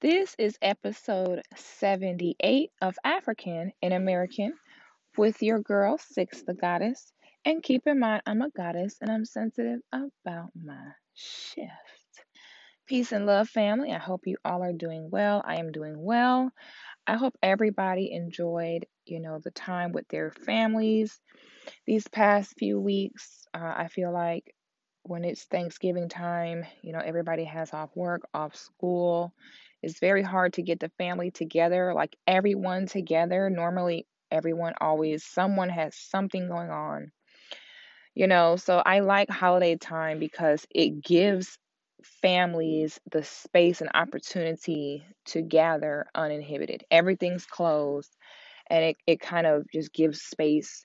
This is episode 78 of African and American with your girl, Six the Goddess. And keep in mind, I'm a goddess and I'm sensitive about my shift. Peace and love, family. I hope you all are doing well. I am doing well. I hope everybody enjoyed, you know, the time with their families these past few weeks. Uh, I feel like when it's Thanksgiving time, you know, everybody has off work, off school. It's very hard to get the family together, like everyone together. Normally, everyone always, someone has something going on, you know. So I like holiday time because it gives families the space and opportunity to gather uninhibited. Everything's closed, and it, it kind of just gives space,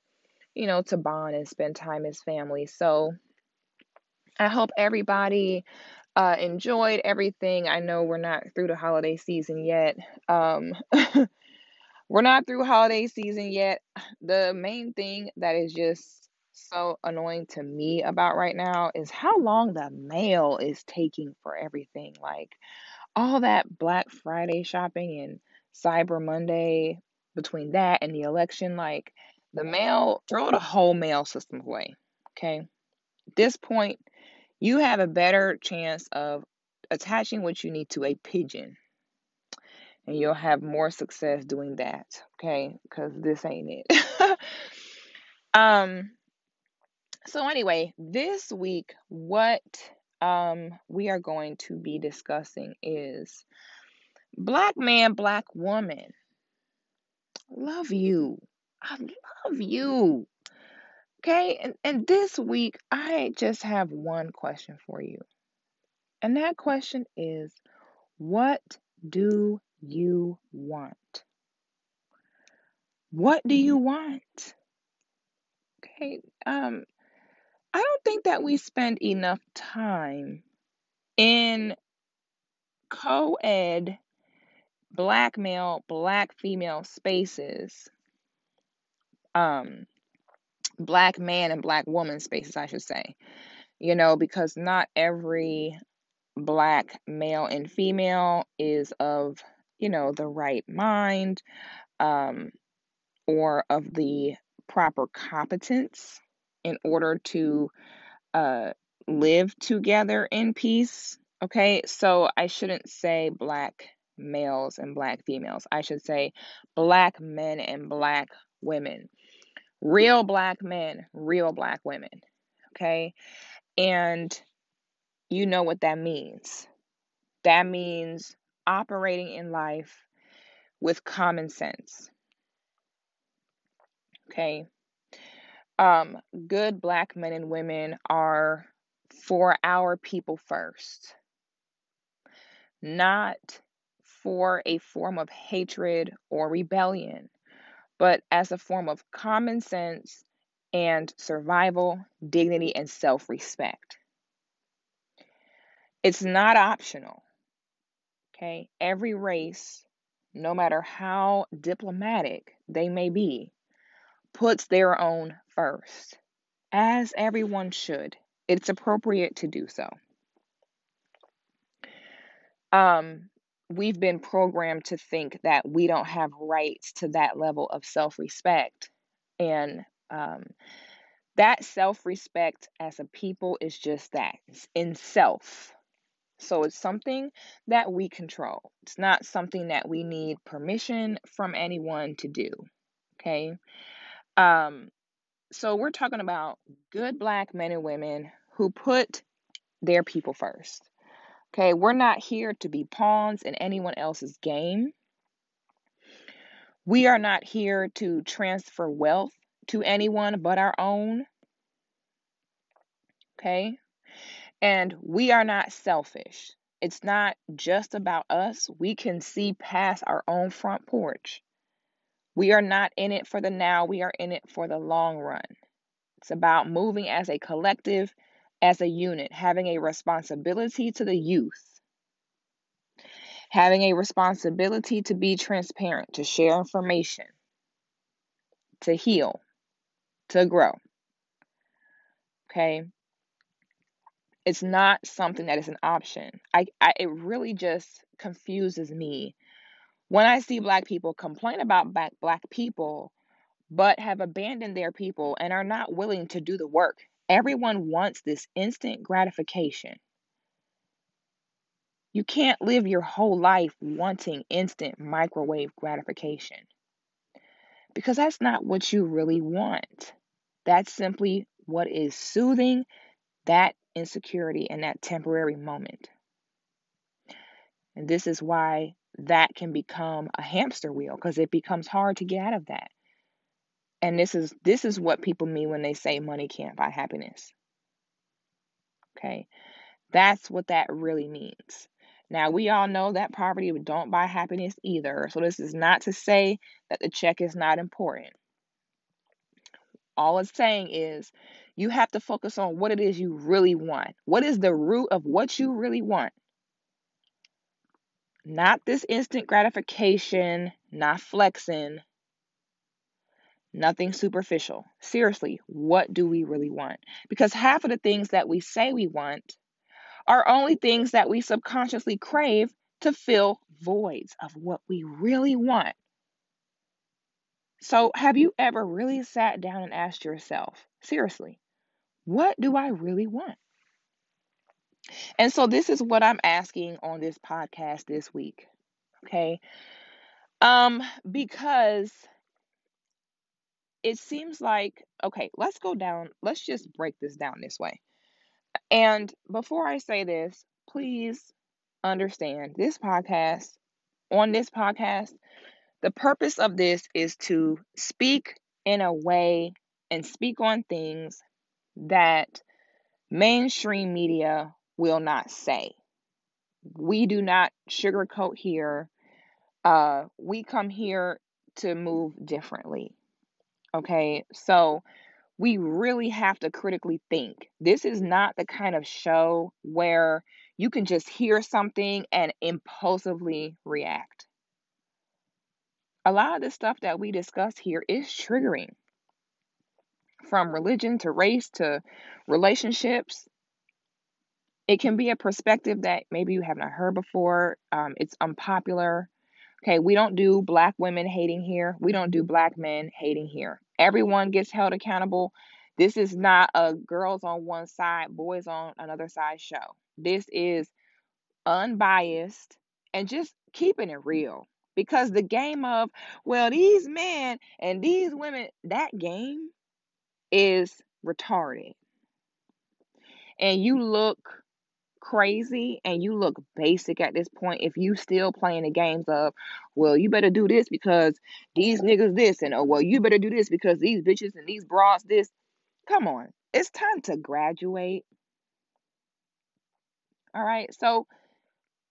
you know, to bond and spend time as family. So, I hope everybody uh, enjoyed everything. I know we're not through the holiday season yet. Um, we're not through holiday season yet. The main thing that is just so annoying to me about right now is how long the mail is taking for everything. Like all that Black Friday shopping and Cyber Monday between that and the election, like the mail, throw the whole mail system away. Okay. At this point, you have a better chance of attaching what you need to a pigeon and you'll have more success doing that okay? Because this ain't it. Um so anyway this week what um we are going to be discussing is black man black woman. Love you. I love you okay and, and this week i just have one question for you and that question is what do you want? What do you want? Okay, um, I don't think that we spend enough time in co ed black male, black female spaces, um, black man and black woman spaces, I should say, you know, because not every black male and female is of, you know, the right mind um, or of the proper competence in order to uh, live together in peace. Okay, so I shouldn't say black males and black females. I should say black men and black women. Real black men, real black women. Okay, and you know what that means. That means operating in life with common sense. Okay. Um, good black men and women are for our people first, not for a form of hatred or rebellion, but as a form of common sense and survival, dignity, and self respect. It's not optional. Okay. Every race, no matter how diplomatic they may be, puts their own first, as everyone should. It's appropriate to do so. Um, we've been programmed to think that we don't have rights to that level of self respect. And um, that self respect as a people is just that it's in self. So it's something that we control. It's not something that we need permission from anyone to do. Okay. Um, so we're talking about good black men and women who put their people first. Okay, we're not here to be pawns in anyone else's game. We are not here to transfer wealth to anyone but our own. Okay, and we are not selfish. It's not just about us. We can see past our own front porch. We are not in it for the now, we are in it for the long run. It's about moving as a collective, as a unit, having a responsibility to the youth, having a responsibility to be transparent, to share information, to heal, to grow. Okay? It's not something that is an option. I, I it really just confuses me when I see black people complain about black, black people, but have abandoned their people and are not willing to do the work. Everyone wants this instant gratification. You can't live your whole life wanting instant microwave gratification because that's not what you really want. That's simply what is soothing that insecurity in that temporary moment. And this is why that can become a hamster wheel because it becomes hard to get out of that. And this is this is what people mean when they say money can't buy happiness. Okay? That's what that really means. Now, we all know that poverty don't buy happiness either. So this is not to say that the check is not important. All it's saying is you have to focus on what it is you really want. What is the root of what you really want? Not this instant gratification, not flexing, nothing superficial. Seriously, what do we really want? Because half of the things that we say we want are only things that we subconsciously crave to fill voids of what we really want. So, have you ever really sat down and asked yourself, seriously, what do I really want? And so, this is what I'm asking on this podcast this week. Okay. Um, because it seems like, okay, let's go down, let's just break this down this way. And before I say this, please understand this podcast, on this podcast, the purpose of this is to speak in a way and speak on things that mainstream media will not say. We do not sugarcoat here. Uh, we come here to move differently. Okay, so we really have to critically think. This is not the kind of show where you can just hear something and impulsively react. A lot of the stuff that we discuss here is triggering from religion to race to relationships. It can be a perspective that maybe you have not heard before. Um, it's unpopular. Okay, we don't do black women hating here. We don't do black men hating here. Everyone gets held accountable. This is not a girls on one side, boys on another side show. This is unbiased and just keeping it real. Because the game of, well, these men and these women, that game is retarded. And you look crazy and you look basic at this point if you still playing the games of, well, you better do this because these niggas this, and oh, well, you better do this because these bitches and these broads this. Come on, it's time to graduate. All right, so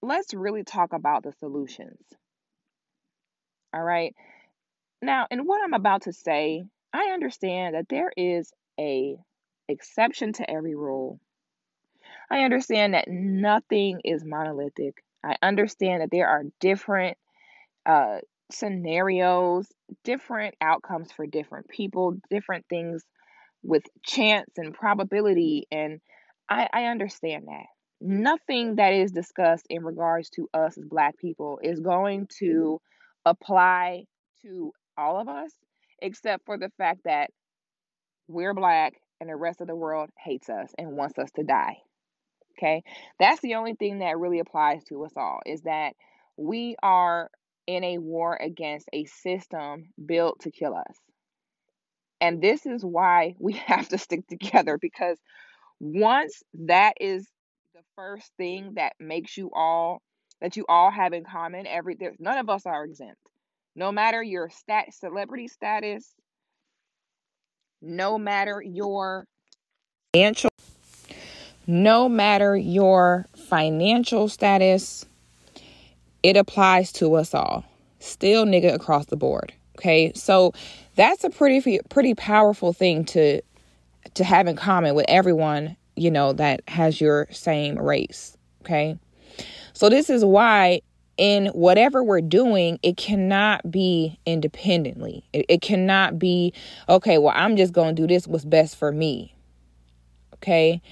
let's really talk about the solutions. All right, now, in what I'm about to say, I understand that there is a exception to every rule I understand that nothing is monolithic. I understand that there are different uh, scenarios, different outcomes for different people, different things with chance and probability. And I, I understand that. Nothing that is discussed in regards to us as Black people is going to apply to all of us, except for the fact that we're Black and the rest of the world hates us and wants us to die. Okay. That's the only thing that really applies to us all is that we are in a war against a system built to kill us. And this is why we have to stick together because once that is the first thing that makes you all that you all have in common, every there's none of us are exempt. No matter your stat celebrity status, no matter your financial no matter your financial status, it applies to us all. Still nigga across the board. Okay? So that's a pretty pretty powerful thing to to have in common with everyone, you know, that has your same race. Okay? So this is why in whatever we're doing, it cannot be independently. It, it cannot be, okay, well, I'm just going to do this what's best for me. Okay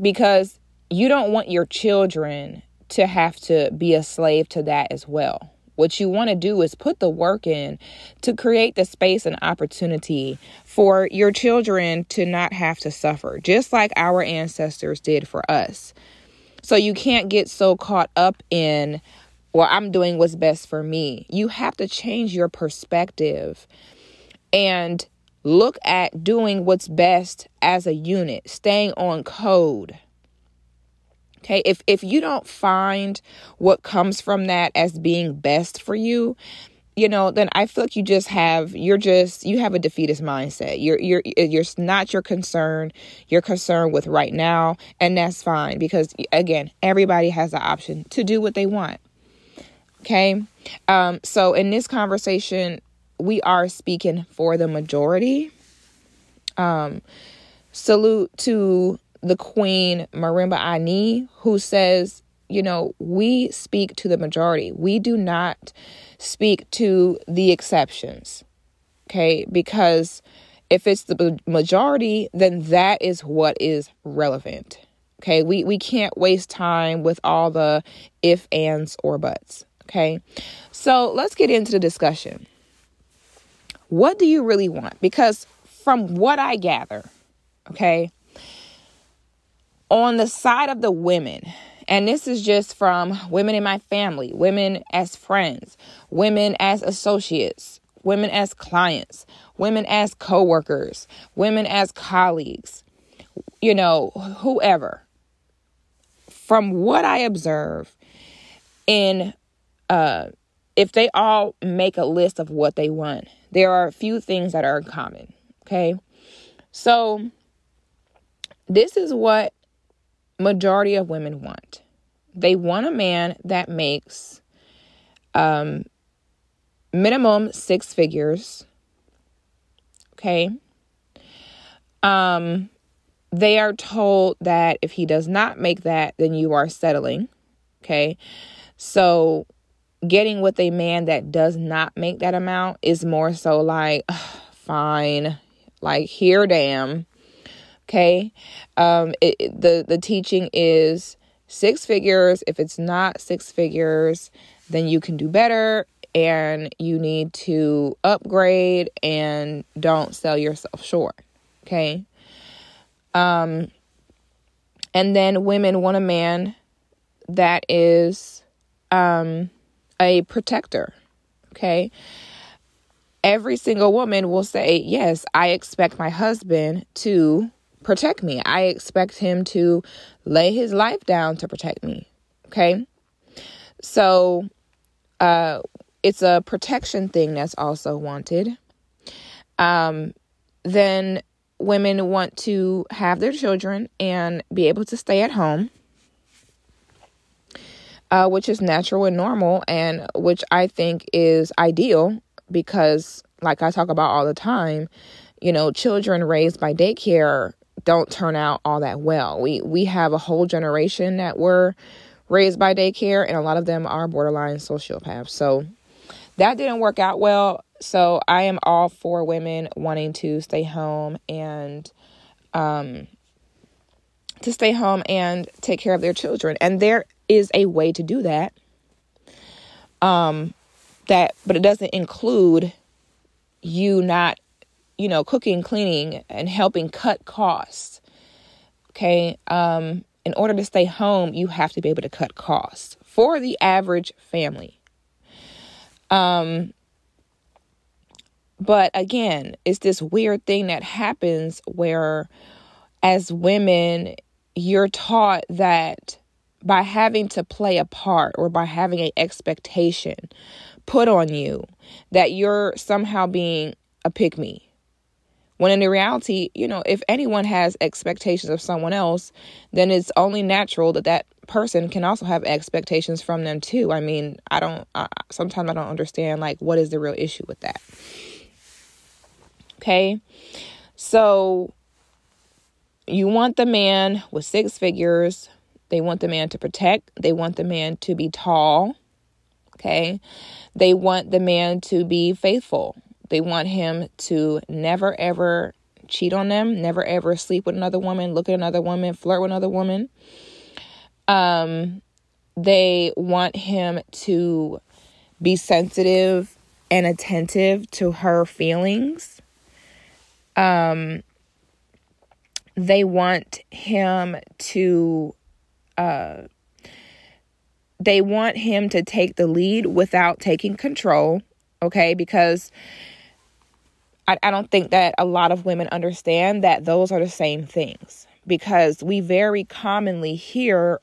because you don't want your children to have to be a slave to that as well. What you want to do is put the work in to create the space and opportunity for your children to not have to suffer, just like our ancestors did for us. So you can't get so caught up in, well, I'm doing what's best for me. You have to change your perspective and look at doing what's best as a unit, staying on code Okay, if if you don't find what comes from that as being best for you, you know, then I feel like you just have you're just you have a defeatist mindset. You're you're you're not your concern. You're concerned with right now, and that's fine because again, everybody has the option to do what they want. Okay, um, so in this conversation, we are speaking for the majority. Um, salute to the queen Marimba Ani, who says, you know, we speak to the majority. We do not speak to the exceptions. Okay? Because if it's the majority, then that is what is relevant. Okay? We we can't waste time with all the if ands or buts. Okay? So, let's get into the discussion. What do you really want? Because from what I gather, okay? on the side of the women, and this is just from women in my family, women as friends, women as associates, women as clients, women as coworkers, women as colleagues, you know, whoever. From what I observe in uh if they all make a list of what they want, there are a few things that are common, okay? So this is what majority of women want. They want a man that makes um, minimum six figures. Okay. Um, they are told that if he does not make that, then you are settling. Okay. So getting with a man that does not make that amount is more so like, fine, like, here, damn. Okay. Um, it, it, the, the teaching is six figures. If it's not six figures, then you can do better and you need to upgrade and don't sell yourself short. Okay. Um, and then women want a man that is um, a protector. Okay. Every single woman will say, Yes, I expect my husband to protect me. I expect him to lay his life down to protect me. Okay. So, uh, it's a protection thing that's also wanted. Um, then women want to have their children and be able to stay at home, uh, which is natural and normal, and which I think is ideal because, like I talk about all the time, you know, children raised by daycare don't turn out all that well. We we have a whole generation that were raised by daycare and a lot of them are borderline sociopaths. So that didn't work out well. So I am all for women wanting to stay home and um to stay home and take care of their children. And there is a way to do that. Um that but it doesn't include you not you know, cooking, cleaning, and helping cut costs. Okay. Um, in order to stay home, you have to be able to cut costs for the average family. Um, but again, it's this weird thing that happens where, as women, you're taught that by having to play a part or by having an expectation put on you, that you're somehow being a pick me when in the reality, you know, if anyone has expectations of someone else, then it's only natural that that person can also have expectations from them too. I mean, I don't, I, sometimes I don't understand, like, what is the real issue with that? Okay. So you want the man with six figures. They want the man to protect. They want the man to be tall. Okay. They want the man to be faithful. They want him to never ever cheat on them, never ever sleep with another woman, look at another woman, flirt with another woman. Um, they want him to be sensitive and attentive to her feelings. Um, they want him to uh, they want him to take the lead without taking control okay? Because I, I don't think that a lot of women understand that those are the same things because we very commonly hear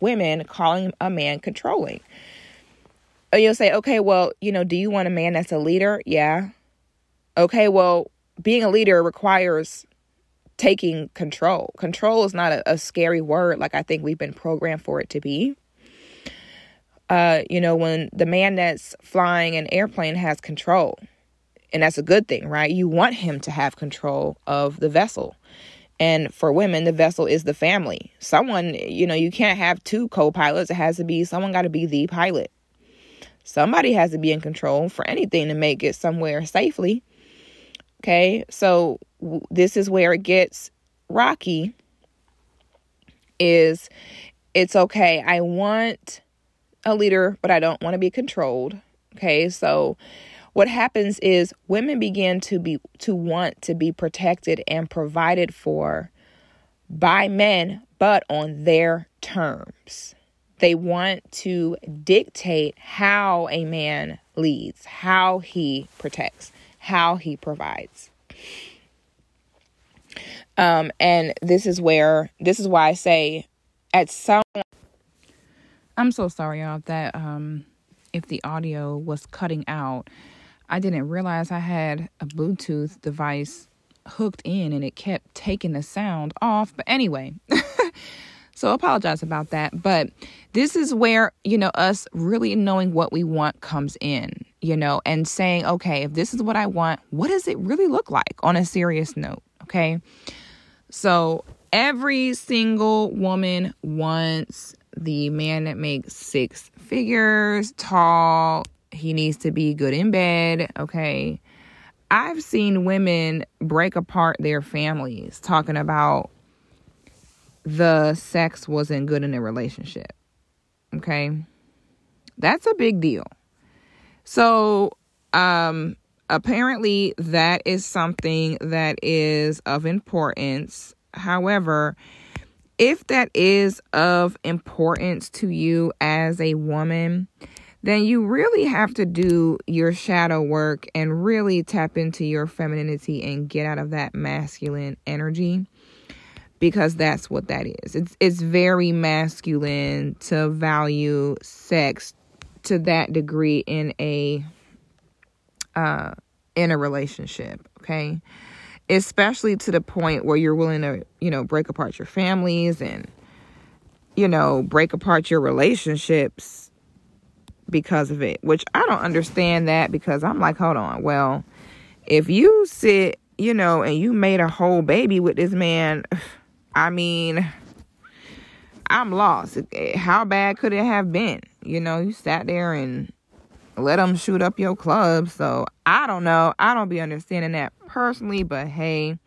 women calling a man controlling. You'll say okay well you know do you want a man that's a leader? Yeah. Okay well being a leader requires taking control. Control is not a, a scary word like I think we've been programmed for it to be. Uh, you know, when the man that's flying an airplane has control, and that's a good thing, right? You want him to have control of the vessel. And for women, the vessel is the family. Someone, you know, you can't have two co pilots. It has to be someone got to be the pilot. Somebody has to be in control for anything to make it somewhere safely. Okay, so this is where it gets rocky. Is it's okay. I want a leader, but I don't want to be controlled. Okay, so what happens is women begin to be to want to be protected and provided for by men, but on their terms. They want to dictate how a man leads, how he protects how he provides. Um, and this is where this is why I say at some I'm so sorry y'all that um if the audio was cutting out. I didn't realize I had a Bluetooth device hooked in and it kept taking the sound off. But anyway, so apologize about that. But this is where, you know, us really knowing what we want comes in you know, and saying, okay, if this is what I want, what does it really look like on a serious note? Okay. So every single woman wants the man that makes six figures, tall, he needs to be good in bed. Okay. I've seen women break apart their families talking about the sex wasn't good in a relationship. Okay. That's a big deal. So, um, apparently, that is something that is of importance. However, if that is of importance to you as a woman, then you really have to do your shadow work and really tap into your femininity and get out of that masculine energy because that's what that is. It's it's very masculine to value sex to that degree in a uh in a relationship, okay? Especially to the point where you're willing to, you know, break apart your families and you know, break apart your relationships because of it, which I don't understand that because I'm like, hold on. Well, if you sit, you know, and you made a whole baby with this man, I mean, I'm lost. How bad could it have been? You know, you sat there and let them shoot up your club. So I don't know. I don't be understanding that personally, but hey,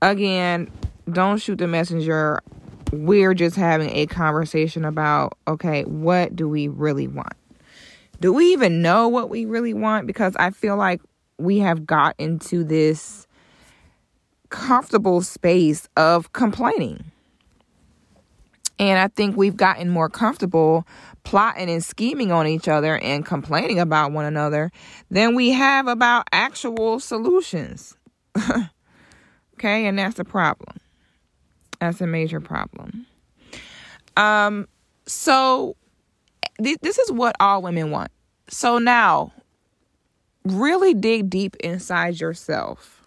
again, don't shoot the messenger. We're just having a conversation about okay, what do we really want? Do we even know what we really want? Because I feel like we have got into this comfortable space of complaining. And I think we've gotten more comfortable plotting and scheming on each other and complaining about one another than we have about actual solutions. okay, and that's a problem. That's a major problem. Um, so th- this is what all women want. So now, really dig deep inside yourself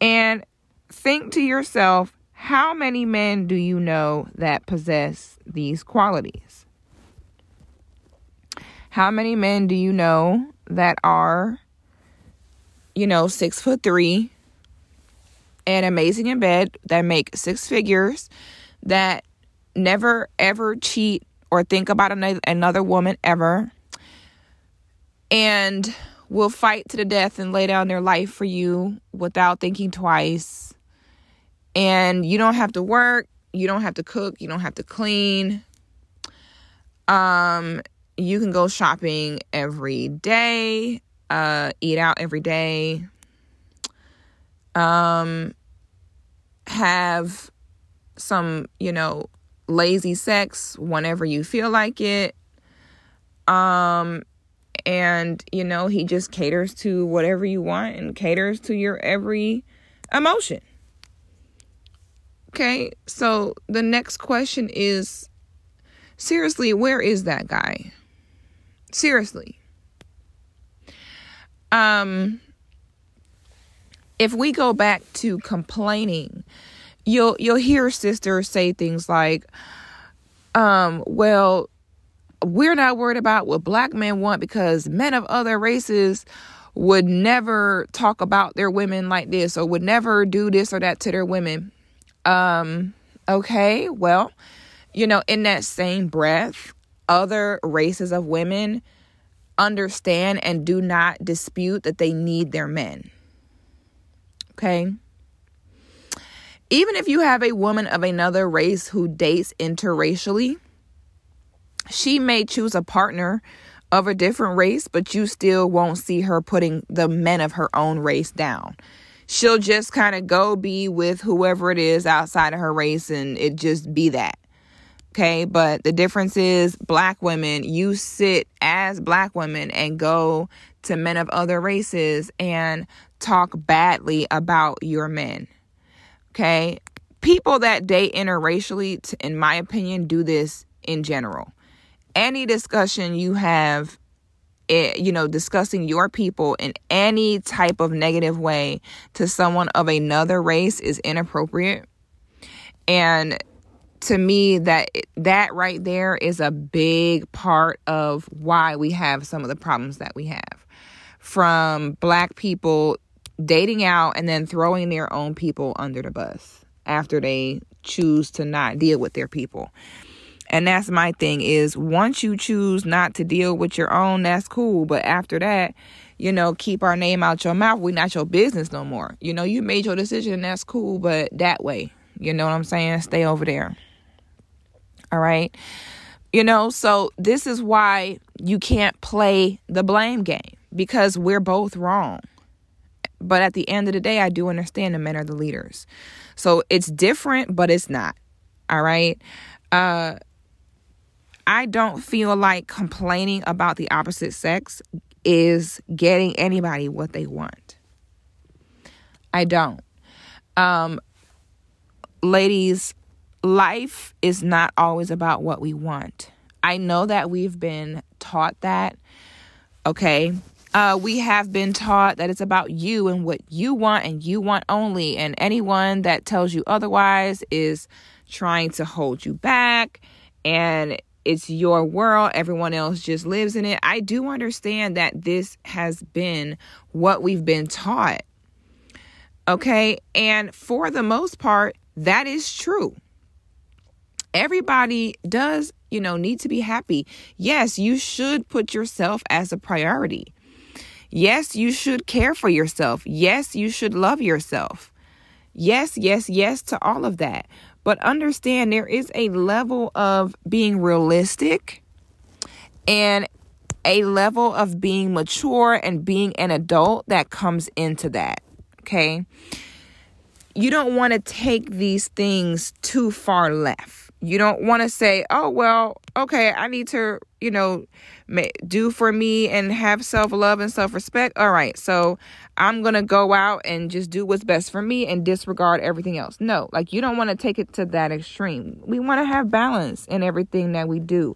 and think to yourself how many men do you know that possess these qualities? How many men do you know that are, you know, six foot three and amazing in bed, that make six figures, that never ever cheat or think about another, woman ever, and will fight to the death and lay down their life for you without thinking twice? And you don't have to work You don't have to cook, you don't have to clean. Um you can go shopping every day, uh eat out every day. Um have some, you know, lazy sex whenever you feel like it. Um and you know, he just caters to whatever you want and caters to your every emotion. Okay? So the next question is seriously, where is that guy? Seriously. Um if we go back to complaining you'll you'll hear sisters say things like um well we're not worried about what black men want because men of other races would never talk about their women like this or would never do this or that to their women um okay well you know in that same breath other races of women understand and do not dispute that they need their men okay even if you have a woman of another race who dates interracially, she may choose a partner of a different race, but you still won't see her putting the men of her own race down. She'll just kind of go be with whoever it is outside of her race and it just be that. Okay, but the difference is black women, you sit as black women and go to men of other races and talk badly about your men. Okay. People that date interracially, in my opinion, do this in general. Any discussion you have, eh, you know, discussing your people in any type of negative way to someone of another race is inappropriate. And to me that that right there is a big part of why we have some of the problems that we have from black people dating out and then throwing their own people under the bus after they choose to not deal with their people. And that's my thing is once you choose not to deal with your own, that's cool. But after that, you know, keep our name out your mouth. We not your business no more. You know, you made your decision, that's cool, but that way. You know what I'm saying? Stay over there. All right. You know, so this is why you can't play the blame game because we're both wrong. But at the end of the day, I do understand the men are the leaders. So it's different, but it's not. All right. Uh, I don't feel like complaining about the opposite sex is getting anybody what they want. I don't. Um, ladies, life is not always about what we want. I know that we've been taught that. Okay. Uh, we have been taught that it's about you and what you want and you want only. And anyone that tells you otherwise is trying to hold you back. And it's your world. Everyone else just lives in it. I do understand that this has been what we've been taught. Okay. And for the most part, that is true. Everybody does, you know, need to be happy. Yes, you should put yourself as a priority. Yes, you should care for yourself. Yes, you should love yourself. Yes, yes, yes to all of that. But understand there is a level of being realistic and a level of being mature and being an adult that comes into that. Okay. You don't want to take these things too far left. You don't want to say, oh, well, okay, I need to, you know, do for me and have self love and self respect. All right, so I'm gonna go out and just do what's best for me and disregard everything else. No, like you don't want to take it to that extreme. We want to have balance in everything that we do.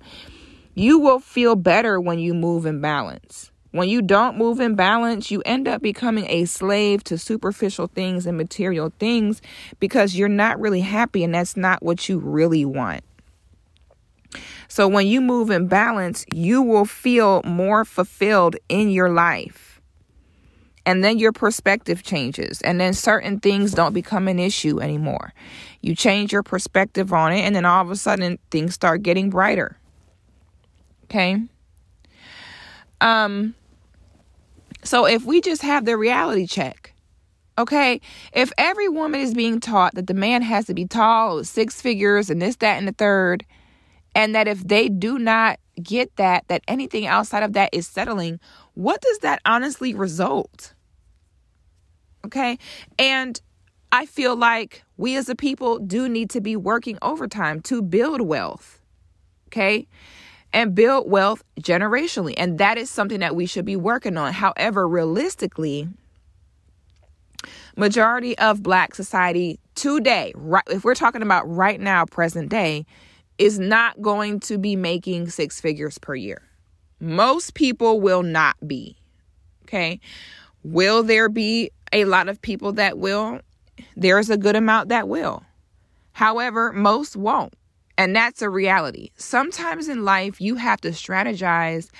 You will feel better when you move in balance. When you don't move in balance, you end up becoming a slave to superficial things and material things because you're not really happy and that's not what you really want. So when you move in balance, you will feel more fulfilled in your life. And then your perspective changes, and then certain things don't become an issue anymore. You change your perspective on it, and then all of a sudden things start getting brighter. Okay? Um so if we just have the reality check, Okay. If every woman is being taught that the man has to be tall, six figures, and this, that, and the third, and that if they do not get that, that anything outside of that is settling, what does that honestly result? Okay. And I feel like we as a people do need to be working overtime to build wealth. Okay. And build wealth generationally. And that is something that we should be working on. However, realistically, majority of black society today, right if we're talking about right now, present day, is not going to be making six figures per year. Most people will not be. Okay. Will there be a lot of people that will? There's a good amount that will. However, most won't. And that's a reality. Sometimes in life, you have to strategize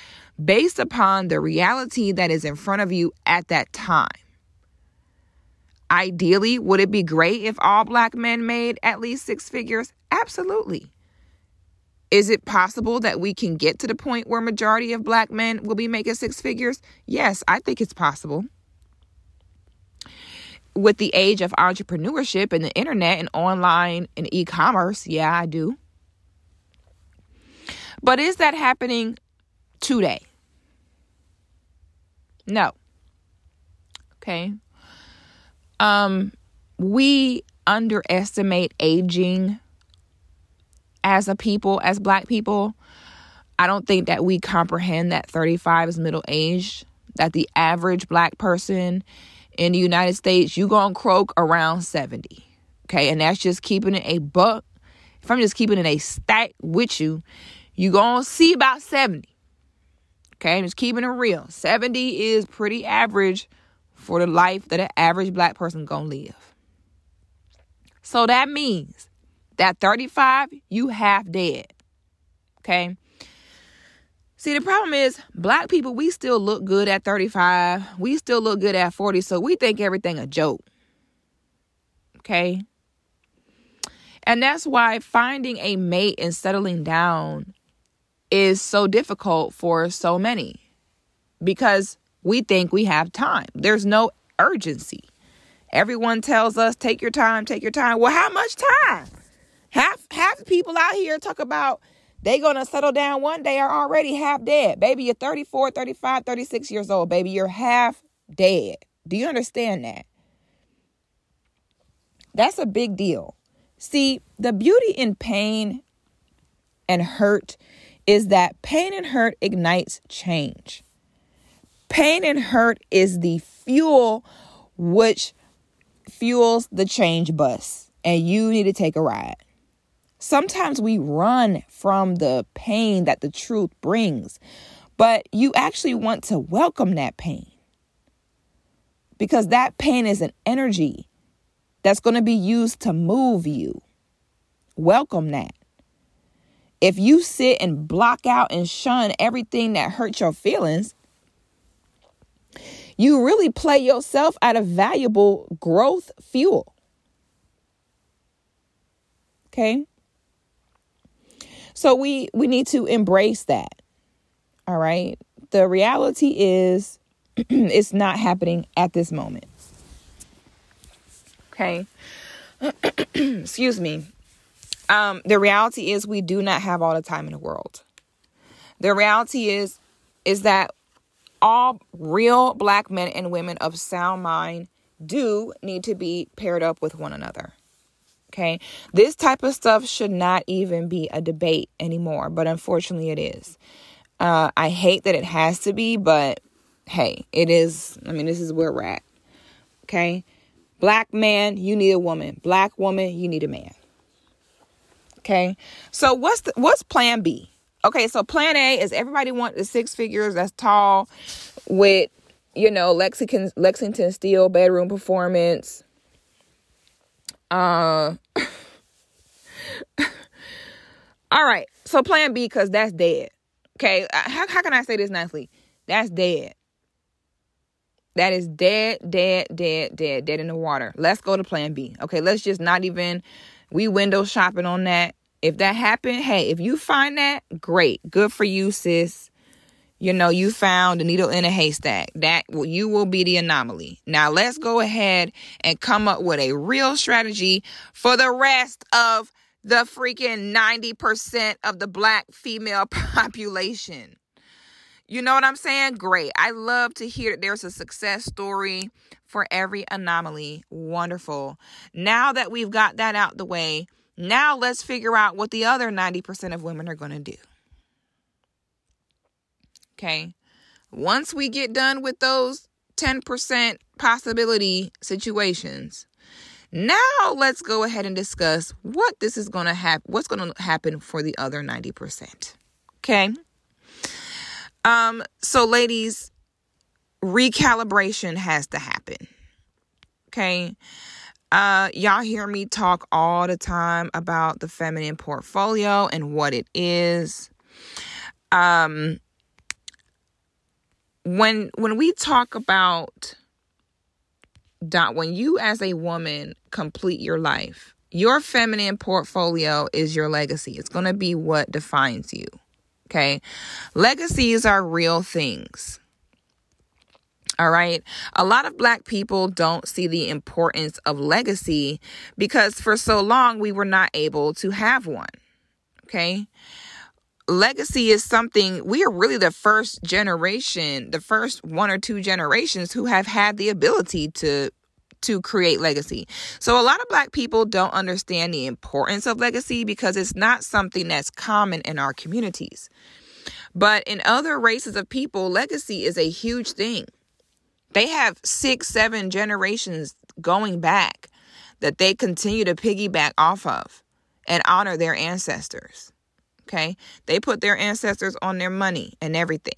based upon the reality that is in front of you at that time. Ideally, would it be great if all black men made at least six figures? Absolutely. Is it possible that we can get to the point where majority of black men will be making six figures? Yes, I think it's possible. With the age of entrepreneurship and the internet and online and e-commerce, yeah, I do. But is that happening today? No. Okay. Um we underestimate aging as a people, as black people, I don't think that we comprehend that 35 is middle age, that the average black person in the United States, you gonna croak around 70. Okay, and that's just keeping it a buck. If I'm just keeping it a stack with you, you gonna see about 70. Okay, I'm just keeping it real. 70 is pretty average for the life that an average black person gonna live. So that means that 35, you half dead. Okay? See, the problem is black people, we still look good at 35. We still look good at 40, so we think everything a joke. Okay? And that's why finding a mate and settling down is so difficult for so many because we think we have time. There's no urgency. Everyone tells us, take your time, take your time. Well, how much time? Half half the people out here talk about they gonna settle down one day are already half dead. Baby, you're 34, 35, 36 years old, baby. You're half dead. Do you understand that? That's a big deal. See, the beauty in pain and hurt is that pain and hurt ignites change. Pain and hurt is the fuel which fuels the change bus, and you need to take a ride. Sometimes we run from the pain that the truth brings, but you actually want to welcome that pain because that pain is an energy that's going to be used to move you. Welcome that. If you sit and block out and shun everything that hurts your feelings, you really play yourself out of valuable growth fuel. Okay? So we we need to embrace that. All right? The reality is it's not happening at this moment. Okay? Excuse me. Um the reality is we do not have all the time in the world. The reality is is that all real black men and women of sound mind do need to be paired up with one another. Okay. This type of stuff should not even be a debate anymore, but unfortunately it is. Uh, I hate that it has to be, but hey, it is. I mean, this is where we're at. Okay. Black man, you need a woman. Black woman, you need a man. Okay. So what's the, what's plan B? Okay, so plan A is everybody want the six figures that's tall with, you know, Lexington Lexington Steele bedroom performance, uh, all right. So plan B, because that's dead. Okay. Uh, how, how can I say this nicely? That's dead. That is dead, dead, dead, dead, dead in the water. Let's go to plan B. Okay. Let's just not even, we window shopping on that. If that happened, hey, if you find that, great. Good for you, sis. you know, you found a needle in a haystack. That you will be the anomaly. Now let's go ahead and come up with a real strategy for the rest of the freaking 90% of the black female population. You know what I'm saying? Great. I love to hear that there's a success story for every anomaly. Wonderful. Now that we've got that out the way, now let's figure out what the other 90% of women are going to do. Okay. Once we get done with those 10% possibility situations, now let's go ahead and discuss what this is going to happen, what's going to happen for the other 90%. Okay? Um so ladies, recalibration has to happen. Okay? Uh, y'all hear me talk all the time about the feminine portfolio and what it is. Um, when when we talk about dot when you as a woman complete your life, your feminine portfolio is your legacy. It's going to be what defines you. Okay? Legacies are real things. All right. A lot of black people don't see the importance of legacy because for so long we were not able to have one. Okay. Legacy is something we are really the first generation, the first one or two generations who have had the ability to to create legacy. So a lot of black people don't understand the importance of legacy because it's not something that's common in our communities. But in other races of people, legacy is a huge thing. They have six, seven generations going back that they continue to piggyback off of and honor their ancestors. Okay. They put their ancestors on their money and everything.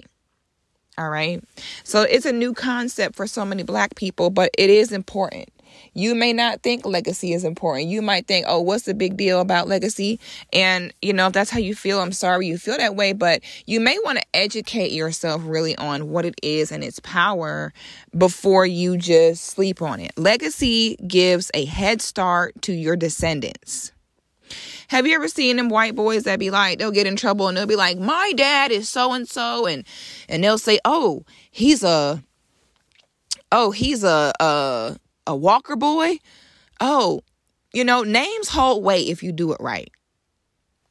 All right. So it's a new concept for so many black people, but it is important. You may not think legacy is important. You might think, oh, what's the big deal about legacy? And, you know, if that's how you feel, I'm sorry you feel that way. But you may want to educate yourself really on what it is and its power before you just sleep on it. Legacy gives a head start to your descendants. Have you ever seen them white boys that be like, they'll get in trouble and they'll be like, my dad is so and so, and and they'll say, oh, he's a, oh, he's a a a Walker boy. Oh, you know, names hold weight if you do it right.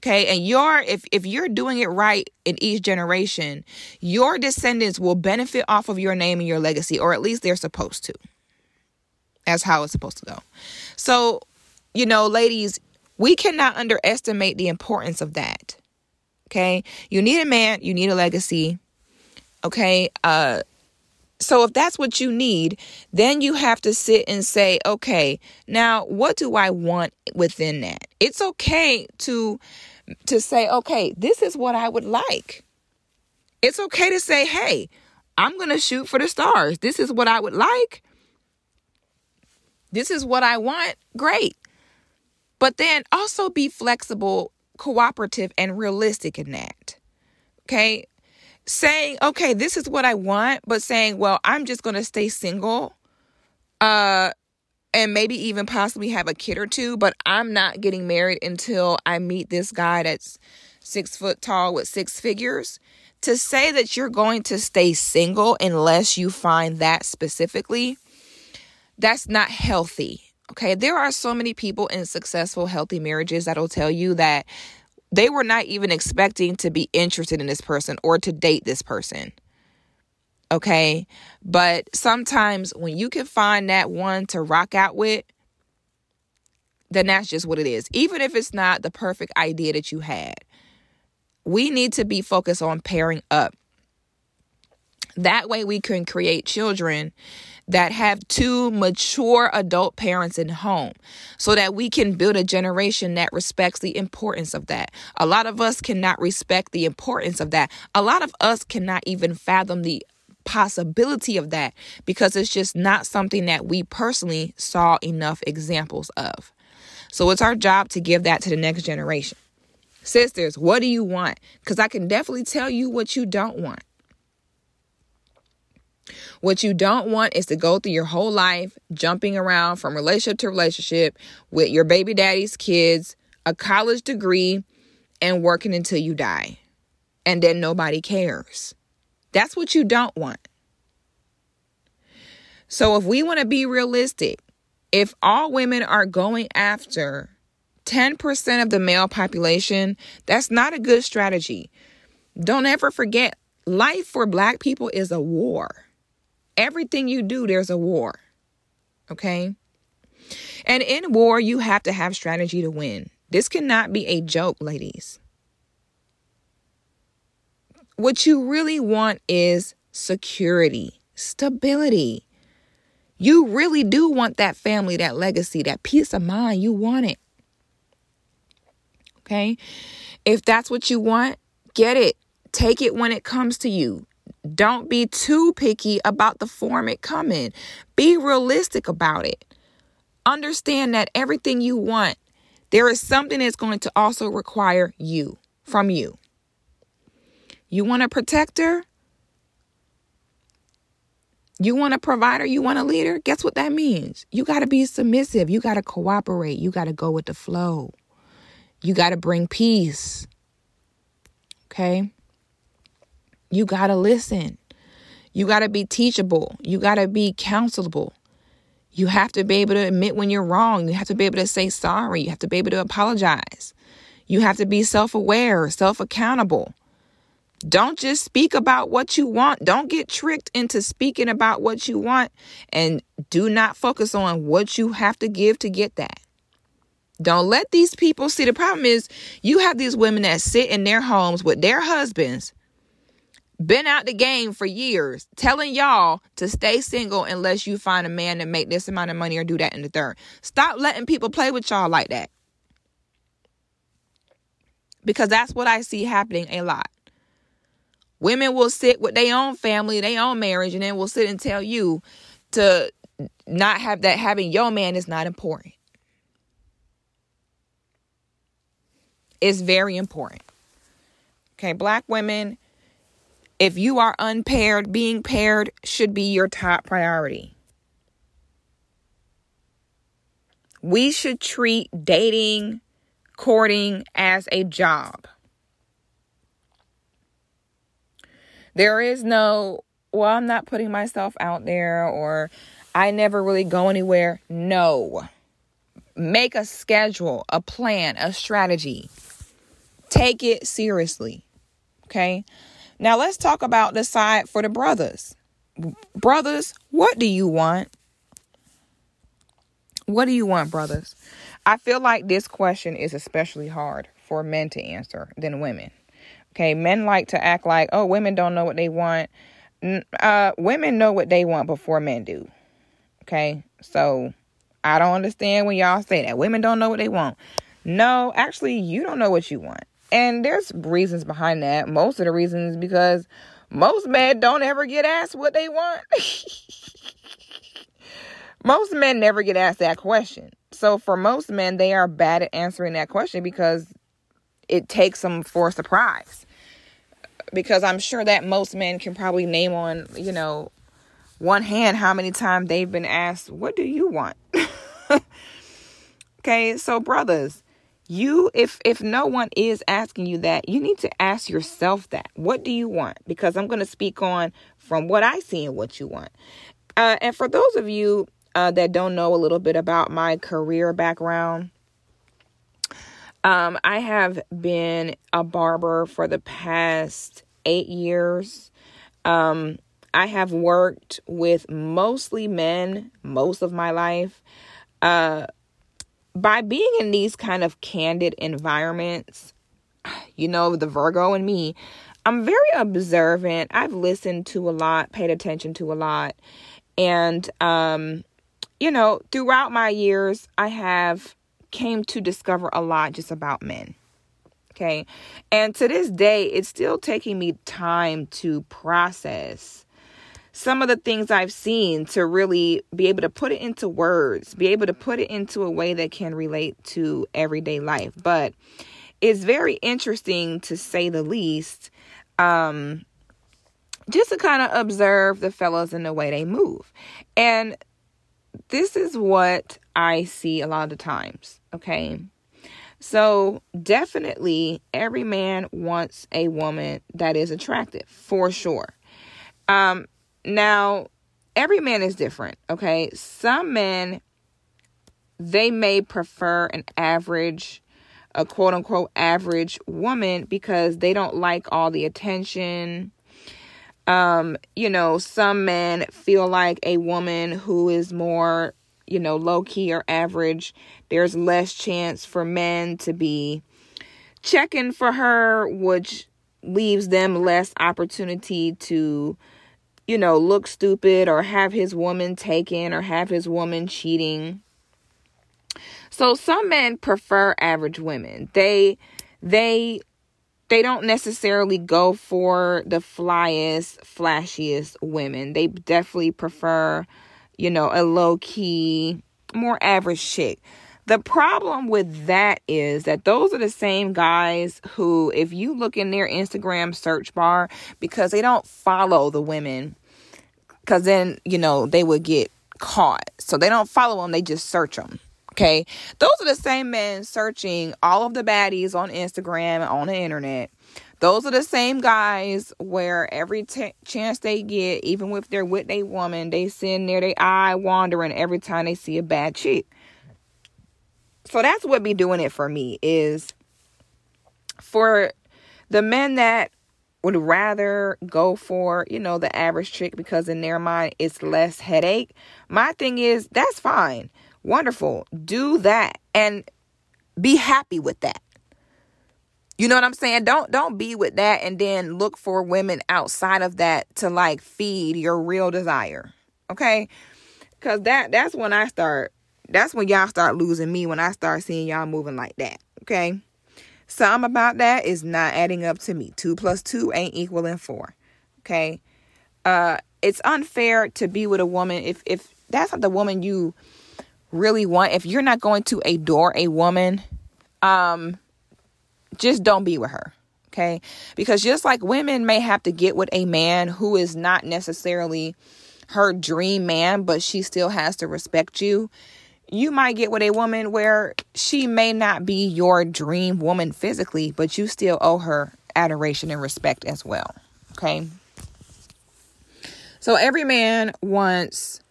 Okay, and your if if you're doing it right in each generation, your descendants will benefit off of your name and your legacy, or at least they're supposed to. That's how it's supposed to go. So, you know, ladies, we cannot underestimate the importance of that. Okay? You need a man, you need a legacy. Okay? Uh so if that's what you need, then you have to sit and say, okay, now what do I want within that? It's okay to to say, okay, this is what I would like. It's okay to say, hey, I'm going to shoot for the stars. This is what I would like. This is what I want. Great. But then also be flexible, cooperative, and realistic in that. Okay. Saying, okay, this is what I want, but saying, well, I'm just going to stay single. Uh, and maybe even possibly have a kid or two, but I'm not getting married until I meet this guy that's six foot tall with six figures. To say that you're going to stay single unless you find that specifically, that's not healthy. Okay, there are so many people in successful, healthy marriages that'll tell you that they were not even expecting to be interested in this person or to date this person. Okay, but sometimes when you can find that one to rock out with, then that's just what it is. Even if it's not the perfect idea that you had, we need to be focused on pairing up. That way, we can create children that have two mature adult parents in home so that we can build a generation that respects the importance of that. A lot of us cannot respect the importance of that. A lot of us cannot even fathom the possibility of that because it's just not something that we personally saw enough examples of. So it's our job to give that to the next generation. Sisters, what do you want? Because I can definitely tell you what you don't want. What you don't want is to go through your whole life jumping around from relationship to relationship with your baby daddy's kids, a college degree, and working until you die. And then nobody cares. That's what you don't want. So if we want to be realistic, if all women are going after 10% of the male population, that's not a good strategy. Don't ever forget, life for black people is a war. Everything you do, there's a war. Okay? And in war, you have to have strategy to win. This cannot be a joke, ladies. What you really want is security, stability. You really do want that family, that legacy, that peace of mind. You want it. Okay? If that's what you want, get it. Take it when it comes to you. Don't be too picky about the form it come in. Be realistic about it. Understand that everything you want, there is something that's going to also require you from you. You want a protector? You want a provider? You want a leader? Guess what that means? You got to be submissive. You got to cooperate. You got to go with the flow. You got to bring peace. Okay? You got to listen. You got to be teachable. You got to be counselable. You have to be able to admit when you're wrong. You have to be able to say sorry. You have to be able to apologize. You have to be self aware, self accountable. Don't just speak about what you want. Don't get tricked into speaking about what you want and do not focus on what you have to give to get that. Don't let these people see the problem is you have these women that sit in their homes with their husbands, been out the game for years, telling y'all to stay single unless you find a man that make this amount of money or do that in the third. Stop letting people play with y'all like that. Because that's what I see happening a lot. Women will sit with their own family, their own marriage, and then will sit and tell you to not have that having your man is not important. It's very important. Okay, black women, if you are unpaired, being paired should be your top priority. We should treat dating, courting as a job. There is no, well, I'm not putting myself out there or I never really go anywhere. No. Make a schedule, a plan, a strategy. Take it seriously. Okay. Now let's talk about the side for the brothers. Brothers, what do you want? What do you want, brothers? I feel like this question is especially hard for men to answer than women. Okay, men like to act like, oh, women don't know what they want. Uh, women know what they want before men do. Okay, so I don't understand when y'all say that women don't know what they want. No, actually, you don't know what you want. And there's reasons behind that. Most of the reasons because most men don't ever get asked what they want. most men never get asked that question. So for most men, they are bad at answering that question because it takes them for a surprise. Because I'm sure that most men can probably name on, you know, one hand how many times they've been asked, What do you want? okay, so brothers, you if if no one is asking you that you need to ask yourself that. What do you want? Because i'm going to speak on from what i see and what you want. Uh, and for those of you uh, that don't know a little bit about my career background um, i have been a barber for the past eight years. Um, i have worked with mostly men most of my life. Uh, by being in these kind of candid environments, you know, the Virgo and me, I'm very observant. I've listened to a lot, paid attention to a lot. And um, you know, throughout my years, I have came to discover a lot just about men. Okay? And to this day, it's still taking me time to process some of the things I've seen to really be able to put it into words, be able to put it into a way that can relate to everyday life. But it's very interesting to say the least. Um, just to kind of observe the fellows and the way they move. And this is what I see a lot of the times, okay? So, definitely every man wants a woman that is attractive, for sure. Um, now, every man is different, okay? Some men, they may prefer an average, a quote unquote average woman because they don't like all the attention. Um, you know, some men feel like a woman who is more, you know, low key or average, there's less chance for men to be checking for her, which leaves them less opportunity to you know, look stupid or have his woman taken or have his woman cheating. So some men prefer average women. They they they don't necessarily go for the flyest, flashiest women. They definitely prefer, you know, a low key, more average chick. The problem with that is that those are the same guys who, if you look in their Instagram search bar, because they don't follow the women, because then, you know, they would get caught. So they don't follow them, they just search them. Okay. Those are the same men searching all of the baddies on Instagram and on the internet. Those are the same guys where every t- chance they get, even if they're with a woman, they send there they eye wandering every time they see a bad chick so that's what be doing it for me is for the men that would rather go for, you know, the average chick because in their mind it's less headache. My thing is that's fine. Wonderful. Do that and be happy with that. You know what I'm saying? Don't don't be with that and then look for women outside of that to like feed your real desire. Okay? Cuz that that's when I start that's when y'all start losing me when I start seeing y'all moving like that. Okay. Something about that is not adding up to me. Two plus two ain't equaling four. Okay. Uh it's unfair to be with a woman if if that's not the woman you really want. If you're not going to adore a woman, um, just don't be with her. Okay. Because just like women may have to get with a man who is not necessarily her dream man, but she still has to respect you you might get with a woman where she may not be your dream woman physically, but you still owe her adoration and respect as well. Okay. So every man wants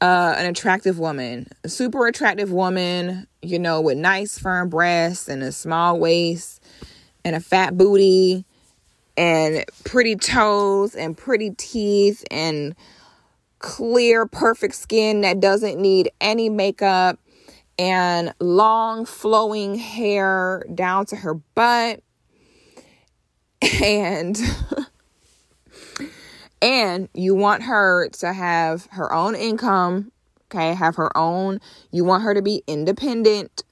uh, an attractive woman, a super attractive woman, you know, with nice firm breasts and a small waist and a fat booty and pretty toes and pretty teeth and clear, perfect skin that doesn't need any makeup and long flowing hair down to her butt. And and you want her to have her own income okay? Have her own you want her to be independent.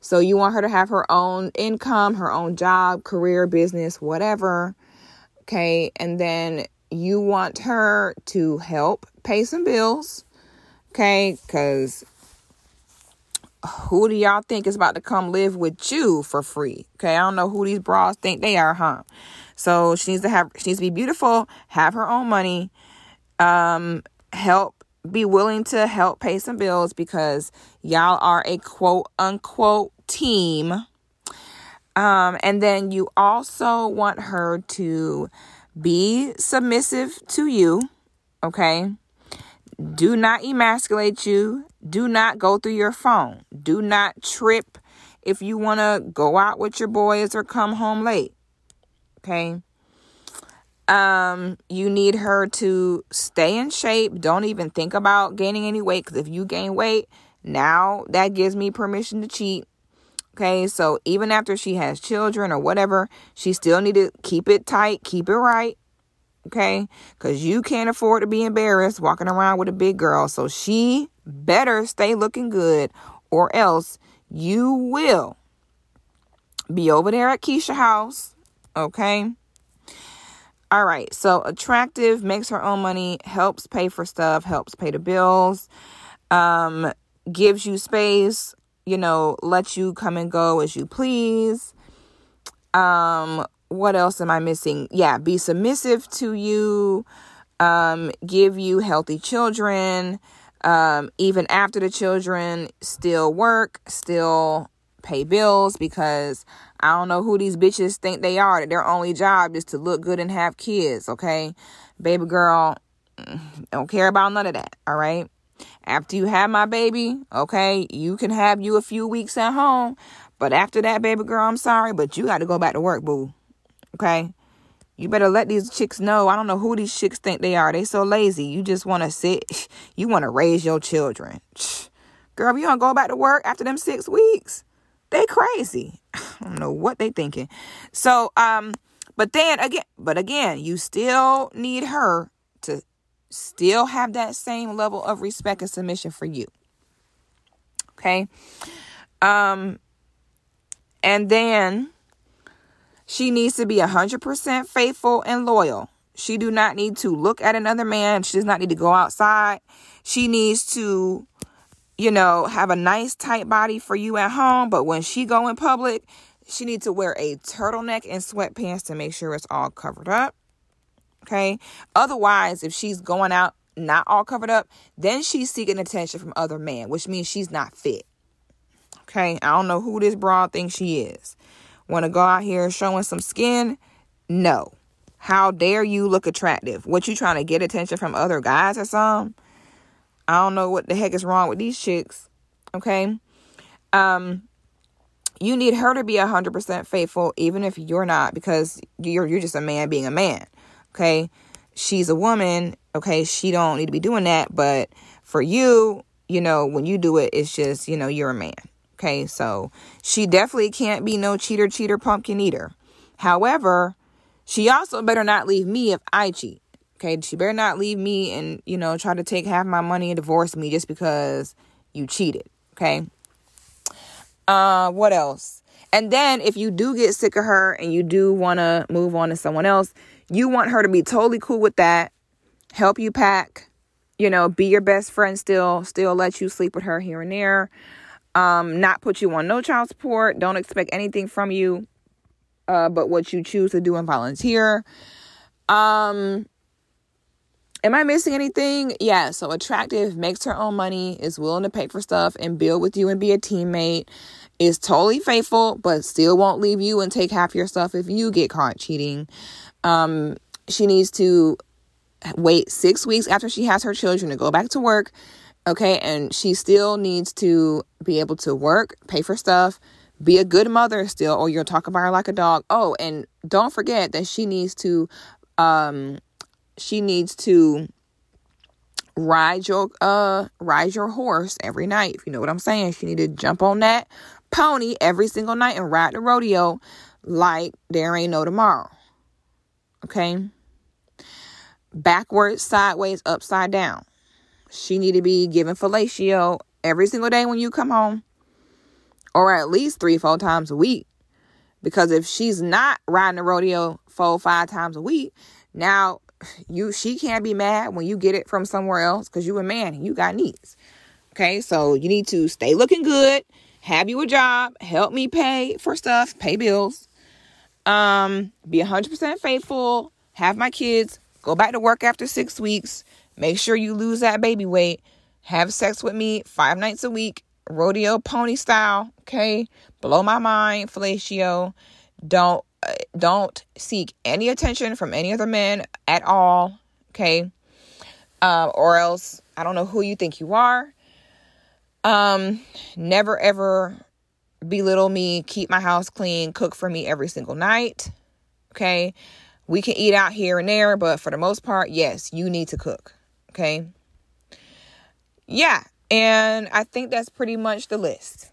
So you want her to have her own income her own job career business whatever okay? And then you want her to help pay some bills, okay? Because who do y'all think is about to come live with you for free? Okay, I don't know who these bras think they are, huh? So she needs to have, she needs to be beautiful, have her own money, um, help, be willing to help pay some bills because y'all are a quote unquote team. Um, and then you also want her to be submissive to you, okay? Do not emasculate you. Do not go through your phone. Do not trip if you want to go out with your boys or come home late. Okay? Um, you need her to stay in shape. Don't even think about gaining any weight cuz if you gain weight, now that gives me permission to cheat. Okay? So even after she has children or whatever, she still need to keep it tight, keep it right okay? Because you can't afford to be embarrassed walking around with a big girl. So she better stay looking good, or else you will be over there at Keisha house, okay? All right, so attractive, makes her own money, helps pay for stuff, helps pay the bills, um, gives you space, you know, let you come and go as you please. Um, what else am I missing? Yeah, be submissive to you, um, give you healthy children, um, even after the children still work, still pay bills because I don't know who these bitches think they are, that their only job is to look good and have kids, okay? Baby girl, mm, don't care about none of that, all right? After you have my baby, okay, you can have you a few weeks at home. But after that, baby girl, I'm sorry, but you got to go back to work, boo. Okay? You better let these chicks know. I don't know who these chicks think they are. They so lazy. You just want to sit. You want to raise your children. Girl, you don't go back to work after them six weeks. They crazy. I don't know what they thinking. So, um, but then again, but again, you still need her to still have that same level of respect and submission for you. Okay? Um and then she needs to be 100% faithful and loyal. She do not need to look at another man. She does not need to go outside. She needs to you know, have a nice tight body for you at home, but when she go in public, she needs to wear a turtleneck and sweatpants to make sure it's all covered up. Okay? Otherwise, if she's going out not all covered up, then she's seeking attention from other men, which means she's not fit. Okay? I don't know who this broad thinks she is. Want to go out here showing some skin? No. How dare you look attractive? What you trying to get attention from other guys or something? I don't know what the heck is wrong with these chicks. Okay. Um, you need her to be 100% faithful even if you're not because you're you're just a man being a man okay she's a woman okay she don't need to be doing that but for you you know when you do it it's just you know you're a man okay so she definitely can't be no cheater cheater pumpkin eater however she also better not leave me if i cheat Okay, she better not leave me and, you know, try to take half my money and divorce me just because you cheated. Okay. Uh, what else? And then if you do get sick of her and you do want to move on to someone else, you want her to be totally cool with that, help you pack, you know, be your best friend still, still let you sleep with her here and there, um, not put you on no child support, don't expect anything from you, uh, but what you choose to do and volunteer. Um, Am I missing anything? Yeah, so attractive, makes her own money, is willing to pay for stuff and build with you and be a teammate, is totally faithful, but still won't leave you and take half your stuff if you get caught cheating. Um, she needs to wait six weeks after she has her children to go back to work. Okay, and she still needs to be able to work, pay for stuff, be a good mother still, or you'll talk about her like a dog. Oh, and don't forget that she needs to um she needs to ride your uh ride your horse every night if you know what i'm saying she need to jump on that pony every single night and ride the rodeo like there ain't no tomorrow okay? Backwards sideways upside down. She need to be given fellatio every single day when you come home or at least three four times a week. Because if she's not riding the rodeo four five times a week now you she can't be mad when you get it from somewhere else because you a man you got needs okay? So you need to stay looking good have you a job help me pay for stuff pay bills um be 100% faithful have my kids go back to work after six weeks make sure you lose that baby weight have sex with me five nights a week rodeo pony style okay blow my mind fellatio don't don't seek any attention from any other men at all. Okay. Uh, or else I don't know who you think you are. Um, never ever belittle me, keep my house clean, cook for me every single night. Okay. We can eat out here and there, but for the most part, yes, you need to cook. Okay. Yeah. And I think that's pretty much the list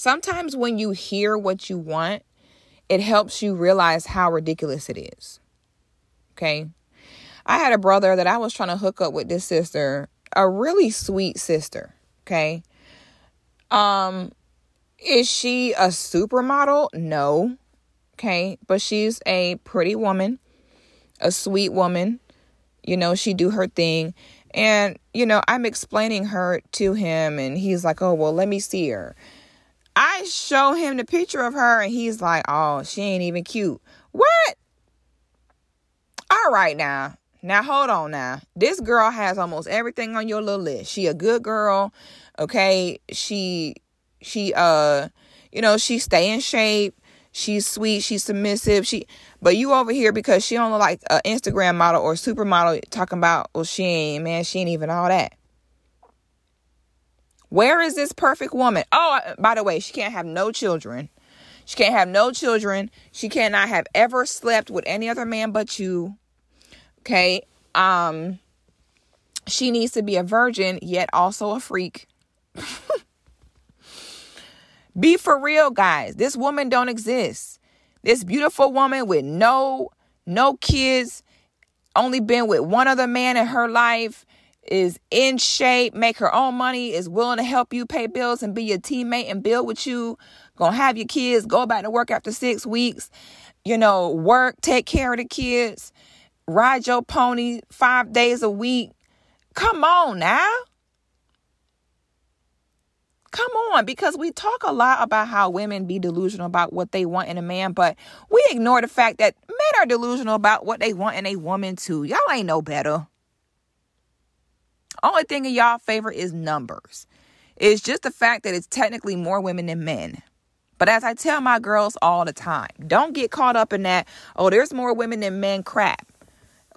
sometimes when you hear what you want, it helps you realize how ridiculous it is. Okay. I had a brother that I was trying to hook up with this sister, a really sweet sister. Okay. Um, is she a supermodel? No. Okay. But she's a pretty woman, a sweet woman. You know, she do her thing. And, you know, I'm explaining her to him and he's like, oh, well, let me see her. I show him the picture of her and he's like, oh, she ain't even cute. What? All right now. Now hold on now. This girl has almost everything on your little list. She a good girl. Okay. She she uh you know, she stay in shape. She's sweet. She's submissive. She, but you over here because she don't like an Instagram model or supermodel talking about, well, she ain't, man, she ain't even all that. Where is this perfect woman? Oh, by the way, she can't have no children. She can't have no children. She cannot have ever slept with any other man but you. Okay. Um, she needs to be a virgin, yet also a freak. be for real, guys. This woman don't exist. This beautiful woman with no no kids, only been with one other man in her life, is in shape, make her own money, is willing to help you pay bills and be your teammate and build with you, gonna have your kids, go back to work after six weeks, you know, work, take care of the kids, ride your pony five days a week. Come on now. Come on, because we talk a lot about how women be delusional about what they want in a man, but we ignore the fact that men are delusional about what they want in a woman too. Y'all ain't no better. Only thing in y'all favor is numbers. It's just the fact that it's technically more women than men. But as I tell my girls all the time, don't get caught up in that, oh, there's more women than men crap.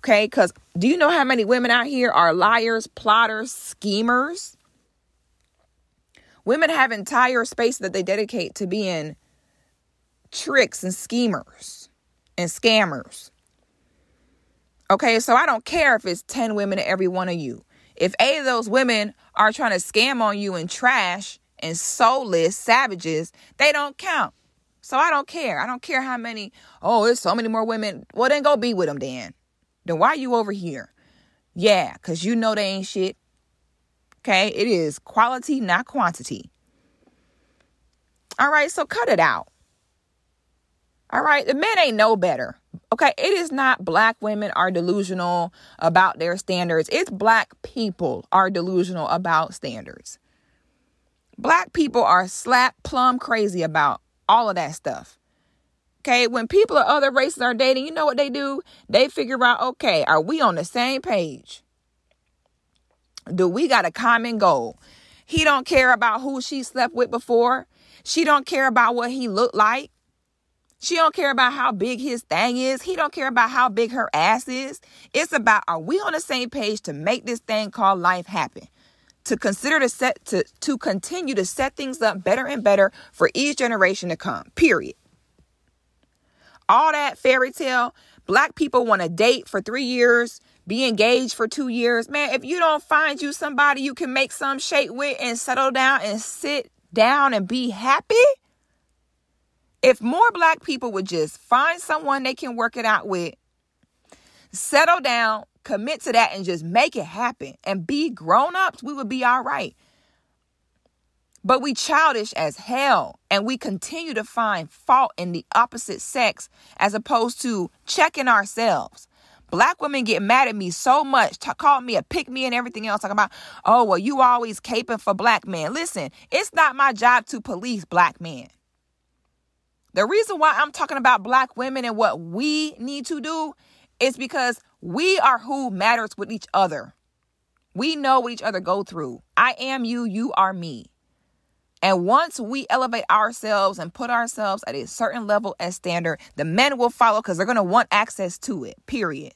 Okay? Because do you know how many women out here are liars, plotters, schemers? Women have entire space that they dedicate to being tricks and schemers and scammers. Okay, so I don't care if it's 10 women to every one of you. If eight of those women are trying to scam on you and trash and soulless savages, they don't count. So I don't care. I don't care how many, oh, there's so many more women. Well, then go be with them, Dan. Then why are you over here? Yeah, because you know they ain't shit. Okay, it is quality, not quantity. All right, so cut it out. All right, the men ain't no better. Okay, it is not black women are delusional about their standards. It's black people are delusional about standards. Black people are slap plumb crazy about all of that stuff. Okay, when people of other races are dating, you know what they do? They figure out, okay, are we on the same page? Do we got a common goal? He don't care about who she slept with before. She don't care about what he looked like. She don't care about how big his thing is. He don't care about how big her ass is. It's about are we on the same page to make this thing called life happen? To consider to set to to continue to set things up better and better for each generation to come. Period. All that fairy tale, black people want to date for 3 years, be engaged for 2 years. Man, if you don't find you somebody you can make some shape with and settle down and sit down and be happy, if more black people would just find someone they can work it out with, settle down, commit to that, and just make it happen and be grown ups, we would be all right. But we childish as hell and we continue to find fault in the opposite sex as opposed to checking ourselves. Black women get mad at me so much, t- call me a pick me and everything else, talking about, oh, well, you always caping for black men. Listen, it's not my job to police black men. The reason why I'm talking about black women and what we need to do is because we are who matters with each other. We know what each other go through. I am you, you are me. And once we elevate ourselves and put ourselves at a certain level as standard, the men will follow because they're going to want access to it, period.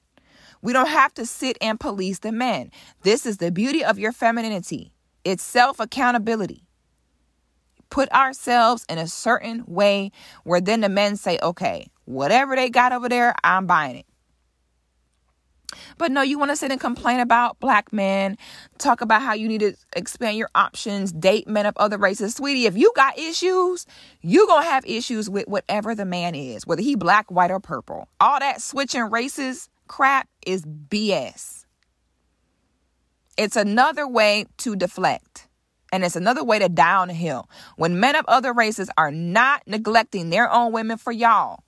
We don't have to sit and police the men. This is the beauty of your femininity. It's self accountability put ourselves in a certain way where then the men say, okay, whatever they got over there, I'm buying it. But no, you want to sit and complain about black men, talk about how you need to expand your options, date men of other races. Sweetie, if you got issues, you're going to have issues with whatever the man is, whether he black, white, or purple. All that switching races crap is BS. It's another way to deflect. And it's another way to die on the hill. When men of other races are not neglecting their own women for y'all,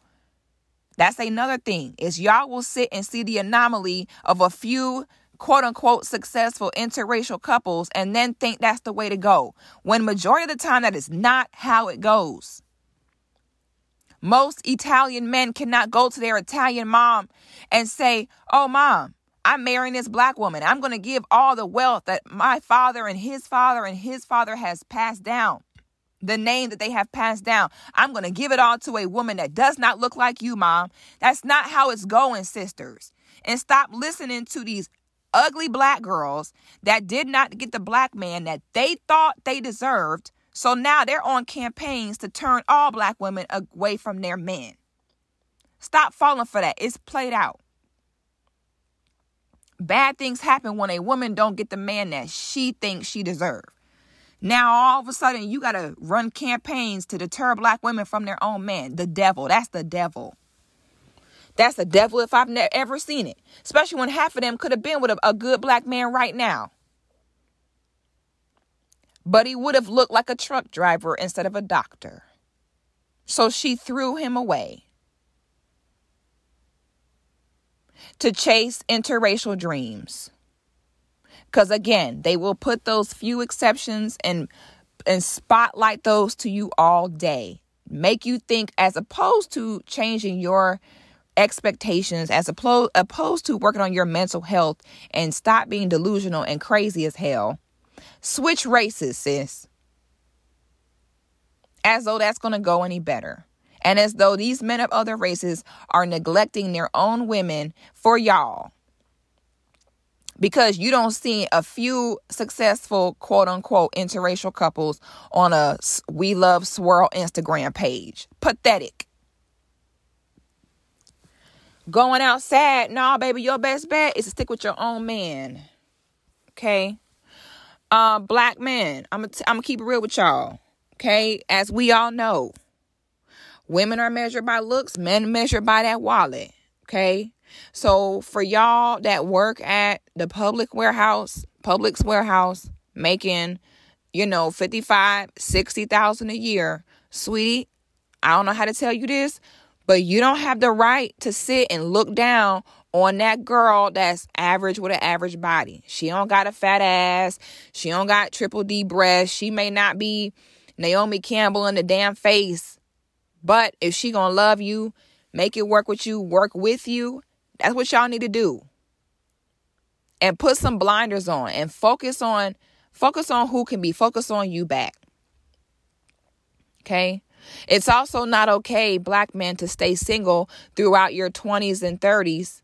that's another thing. Is y'all will sit and see the anomaly of a few quote unquote successful interracial couples and then think that's the way to go. When majority of the time that is not how it goes. Most Italian men cannot go to their Italian mom and say, "Oh mom, I'm marrying this black woman. I'm going to give all the wealth that my father and his father and his father has passed down. The name that they have passed down. I'm going to give it all to a woman that does not look like you, mom. That's not how it's going, sisters. And stop listening to these ugly black girls that did not get the black man that they thought they deserved. So now they're on campaigns to turn all black women away from their men. Stop falling for that. It's played out. Bad things happen when a woman don't get the man that she thinks she deserves. Now all of a sudden you got to run campaigns to deter black women from their own men. The devil. That's the devil. That's the devil if I've never ever seen it. Especially when half of them could have been with a, a good black man right now. But he would have looked like a truck driver instead of a doctor. So she threw him away to chase interracial dreams. Because again, they will put those few exceptions and and spotlight those to you all day. Make you think as opposed to changing your expectations as opposed opposed to working on your mental health and stop being delusional and crazy as hell. Switch races, sis. As though that's going to go any better. And as though these men of other races are neglecting their own women for y'all because you don't see a few successful quote unquote interracial couples on a We Love Swirl Instagram page. Pathetic. Going outside, nah, baby, your best bet is to stick with your own man. Okay? Uh, black men, I'm gonna, t- I'm keep it real with y'all. Okay? As we all know, women are measured by looks, men measured by that wallet. Okay? So for y'all that work at the public warehouse, Publix warehouse, making, you know, 55, 60,000 a year, sweetie, I don't know how to tell you this, but you don't have the right to sit and look down on that girl that's average with an average body. She don't got a fat ass. She don't got triple D breasts. She may not be Naomi Campbell in the damn face. But if she gonna love you, make it work with you, work with you, that's what y'all need to do. And put some blinders on and focus on focus on who can be focused on you back. Okay? It's also not okay, black men, to stay single throughout your 20s and 30s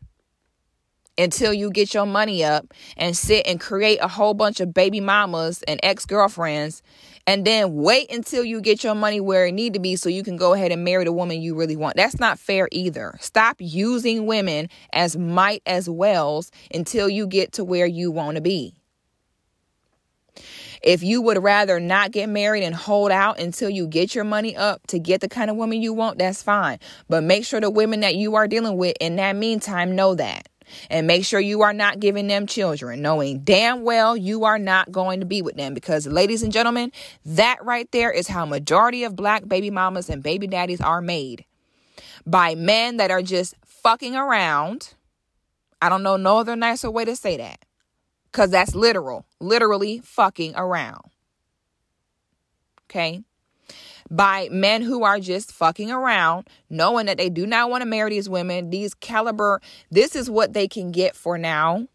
until you get your money up and sit and create a whole bunch of baby mamas and ex girlfriends and then wait until you get your money where it need to be so you can go ahead and marry the woman you really want. That's not fair either. Stop using women as might as wells until you get to where you want to be. If you would rather not get married and hold out until you get your money up to get the kind of woman you want, that's fine. But make sure the women that you are dealing with in that meantime know that. And make sure you are not giving them children, knowing damn well you are not going to be with them. Because, ladies and gentlemen, that right there is how majority of black baby mamas and baby daddies are made by men that are just fucking around. I don't know no other nicer way to say that. Because that's literal, literally fucking around. Okay? By men who are just fucking around, knowing that they do not want to marry these women. These caliber, this is what they can get for now.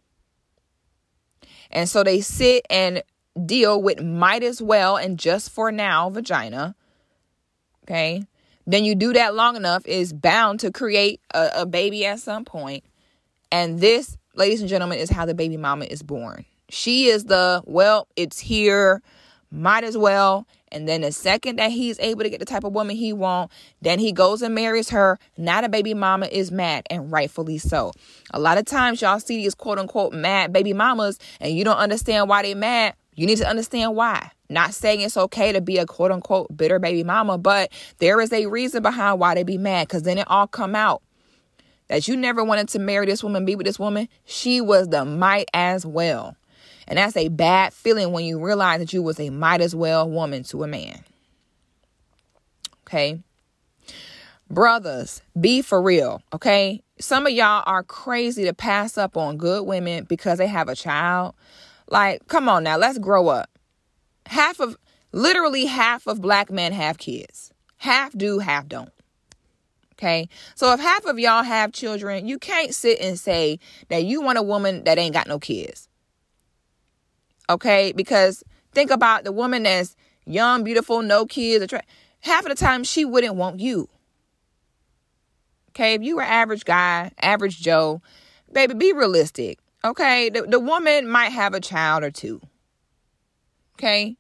And so they sit and deal with might as well and just for now vagina. Okay. Then you do that long enough, is bound to create a, a baby at some point. And this, ladies and gentlemen, is how the baby mama is born. She is the, well, it's here, might as well. And then the second that he's able to get the type of woman he want, then he goes and marries her. Now the baby mama is mad, and rightfully so. A lot of times y'all see these quote unquote mad baby mamas, and you don't understand why they mad. You need to understand why. Not saying it's okay to be a quote unquote bitter baby mama, but there is a reason behind why they be mad, because then it all come out that you never wanted to marry this woman, be with this woman. She was the might as well. And that's a bad feeling when you realize that you was a might as well woman to a man. Okay? Brothers, be for real, okay? Some of y'all are crazy to pass up on good women because they have a child. Like, come on now, let's grow up. Half of, literally half of black men have kids. Half do, half don't. Okay. So if half of y'all have children, you can't sit and say that you want a woman that ain't got no kids. Okay? Because think about the woman that's young, beautiful, no kids, attract half of the time she wouldn't want you. Okay, if you were average guy, average Joe, baby, be realistic. Okay, the, the woman might have a child or two. Okay,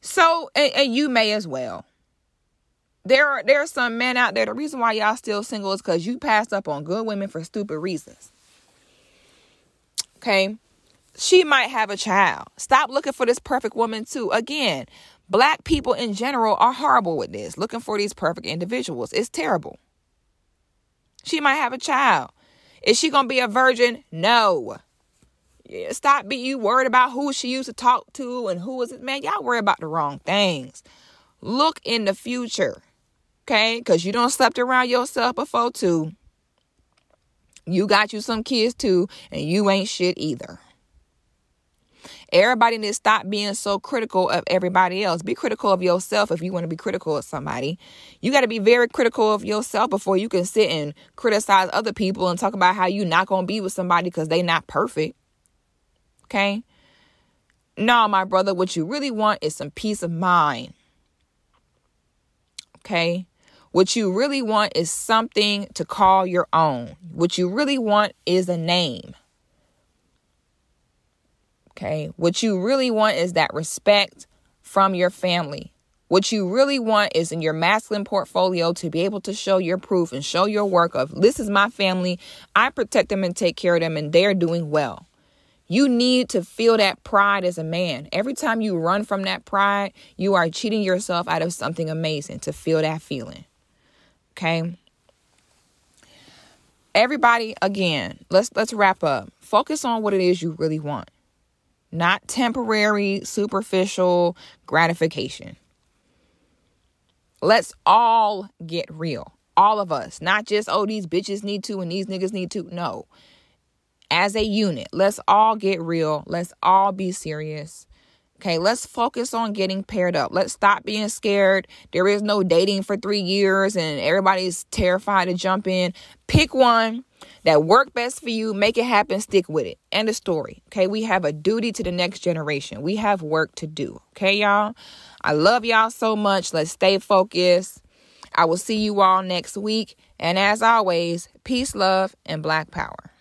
so and, and you may as well. There are there are some men out there. The reason why y'all still single is because you passed up on good women for stupid reasons. Okay, she might have a child. Stop looking for this perfect woman too. Again, black people in general are horrible with this, looking for these perfect individuals. It's terrible. She might have a child. Is she gonna be a virgin? No. Yeah, stop being you worried about who she used to talk to and who was it. Man, y'all worry about the wrong things. Look in the future. Okay? Because you don't slept around yourself before too. You got you some kids too, and you ain't shit either. Everybody needs to stop being so critical of everybody else. Be critical of yourself if you want to be critical of somebody. You got to be very critical of yourself before you can sit and criticize other people and talk about how you not going to be with somebody because they not perfect. Okay? No, my brother, what you really want is some peace of mind. Okay? What you really want is something to call your own. What you really want is a name. Okay. What you really want is that respect from your family. What you really want is in your masculine portfolio to be able to show your proof and show your work of this is my family. I protect them and take care of them, and they're doing well. You need to feel that pride as a man. Every time you run from that pride, you are cheating yourself out of something amazing to feel that feeling. Okay? Everybody again, let's let's wrap up. Focus on what it is you really want not temporary, superficial gratification. Let's all get real. All of us, not just, oh, these bitches need to and these niggas need to. No. As a unit, let's all get real. Let's all be serious. Okay, let's focus on getting paired up. Let's stop being scared. There is no dating for three years and everybody's terrified to jump in. Pick one that work best for you, make it happen, stick with it. End of story. Okay, we have a duty to the next generation. We have work to do. Okay, y'all. I love y'all so much. Let's stay focused. I will see you all next week. And as always, peace, love, and black power.